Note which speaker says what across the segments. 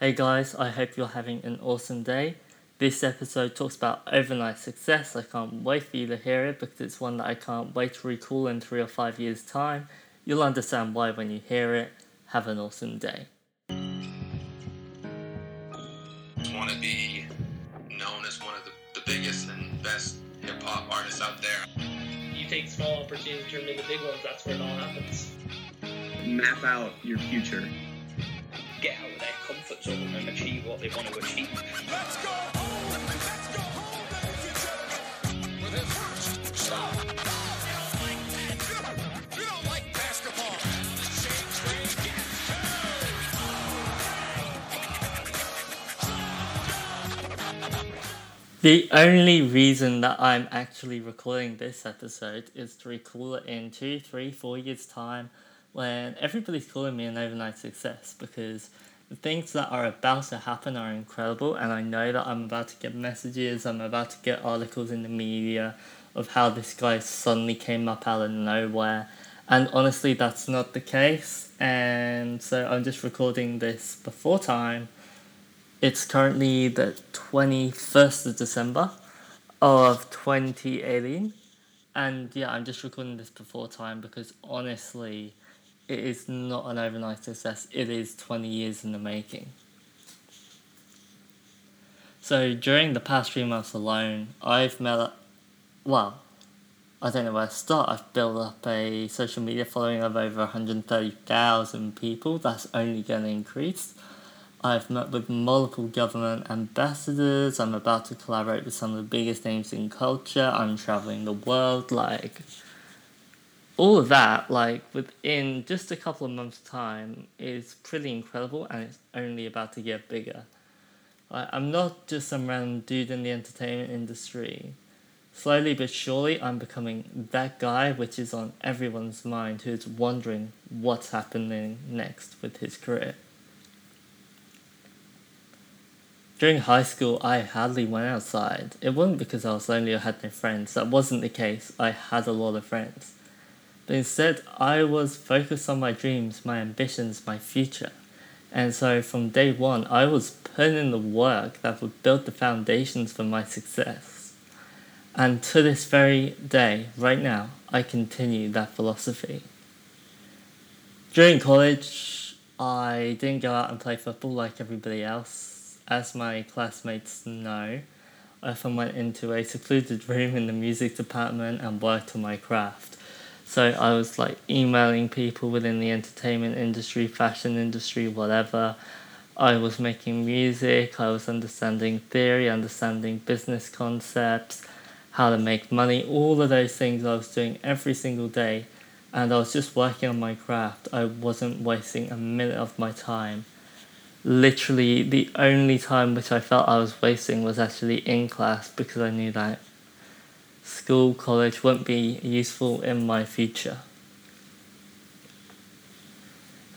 Speaker 1: Hey guys, I hope you're having an awesome day. This episode talks about overnight success. I can't wait for you to hear it because it's one that I can't wait to recall in three or five years' time. You'll understand why when you hear it. Have an awesome day.
Speaker 2: want to be known as one of the, the biggest and best hip hop artists out there.
Speaker 3: You take small opportunities, turn them into big ones. That's where it all happens.
Speaker 4: Map out your future.
Speaker 3: Get out of their comfort zone and achieve what they want to achieve. Let's go home. Let's go home, ladies and gentlemen. With his first stop.
Speaker 1: The only reason that I'm actually recording this episode is to recall it in two, three, four years' time when everybody's calling me an overnight success because the things that are about to happen are incredible and I know that I'm about to get messages, I'm about to get articles in the media of how this guy suddenly came up out of nowhere. And honestly, that's not the case. And so I'm just recording this before time it's currently the 21st of December of 2018. And yeah, I'm just recording this before time because honestly, it is not an overnight success. It is 20 years in the making. So during the past three months alone, I've met, up, well, I don't know where to start. I've built up a social media following of over 130,000 people. That's only going to increase. I've met with multiple government ambassadors. I'm about to collaborate with some of the biggest names in culture. I'm traveling the world. Like, all of that, like, within just a couple of months' time, is pretty incredible and it's only about to get bigger. Like, I'm not just some random dude in the entertainment industry. Slowly but surely, I'm becoming that guy which is on everyone's mind who's wondering what's happening next with his career. During high school, I hardly went outside. It wasn't because I was lonely or had no friends. That wasn't the case. I had a lot of friends. But instead, I was focused on my dreams, my ambitions, my future. And so from day one, I was putting in the work that would build the foundations for my success. And to this very day, right now, I continue that philosophy. During college, I didn't go out and play football like everybody else as my classmates know, I often went into a secluded room in the music department and worked on my craft. So I was like emailing people within the entertainment industry, fashion industry, whatever. I was making music, I was understanding theory, understanding business concepts, how to make money, all of those things I was doing every single day. And I was just working on my craft. I wasn't wasting a minute of my time literally the only time which I felt I was wasting was actually in class because I knew that school, college won't be useful in my future.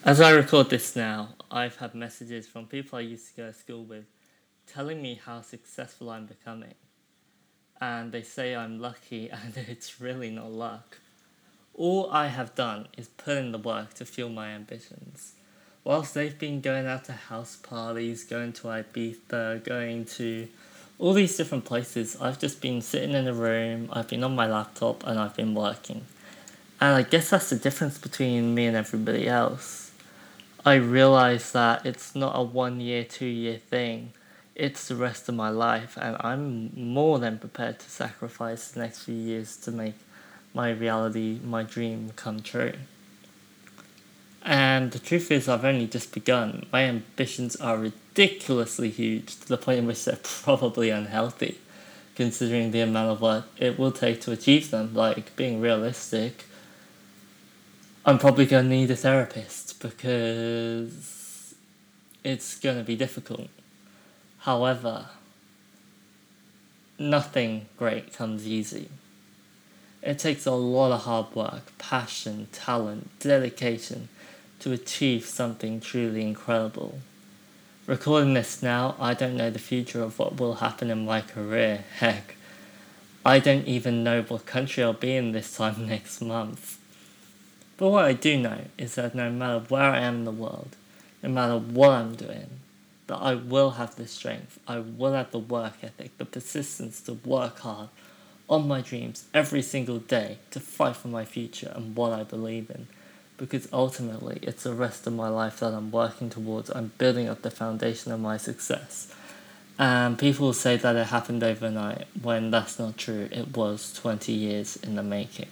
Speaker 1: As I record this now, I've had messages from people I used to go to school with telling me how successful I'm becoming. And they say I'm lucky, and it's really not luck. All I have done is put in the work to fuel my ambitions whilst they've been going out to house parties, going to Ibiza, going to all these different places, I've just been sitting in a room, I've been on my laptop, and I've been working. And I guess that's the difference between me and everybody else. I realize that it's not a one year, two year thing. It's the rest of my life, and I'm more than prepared to sacrifice the next few years to make my reality, my dream come true. And the truth is, I've only just begun. My ambitions are ridiculously huge to the point in which they're probably unhealthy, considering the amount of work it will take to achieve them. Like, being realistic, I'm probably going to need a therapist because it's going to be difficult. However, nothing great comes easy. It takes a lot of hard work, passion, talent, dedication to achieve something truly incredible. Recording this now, I don't know the future of what will happen in my career. Heck, I don't even know what country I'll be in this time next month. But what I do know is that no matter where I am in the world, no matter what I'm doing, that I will have the strength, I will have the work ethic, the persistence to work hard on my dreams every single day to fight for my future and what I believe in. Because ultimately, it's the rest of my life that I'm working towards. I'm building up the foundation of my success. And people say that it happened overnight when that's not true. It was 20 years in the making.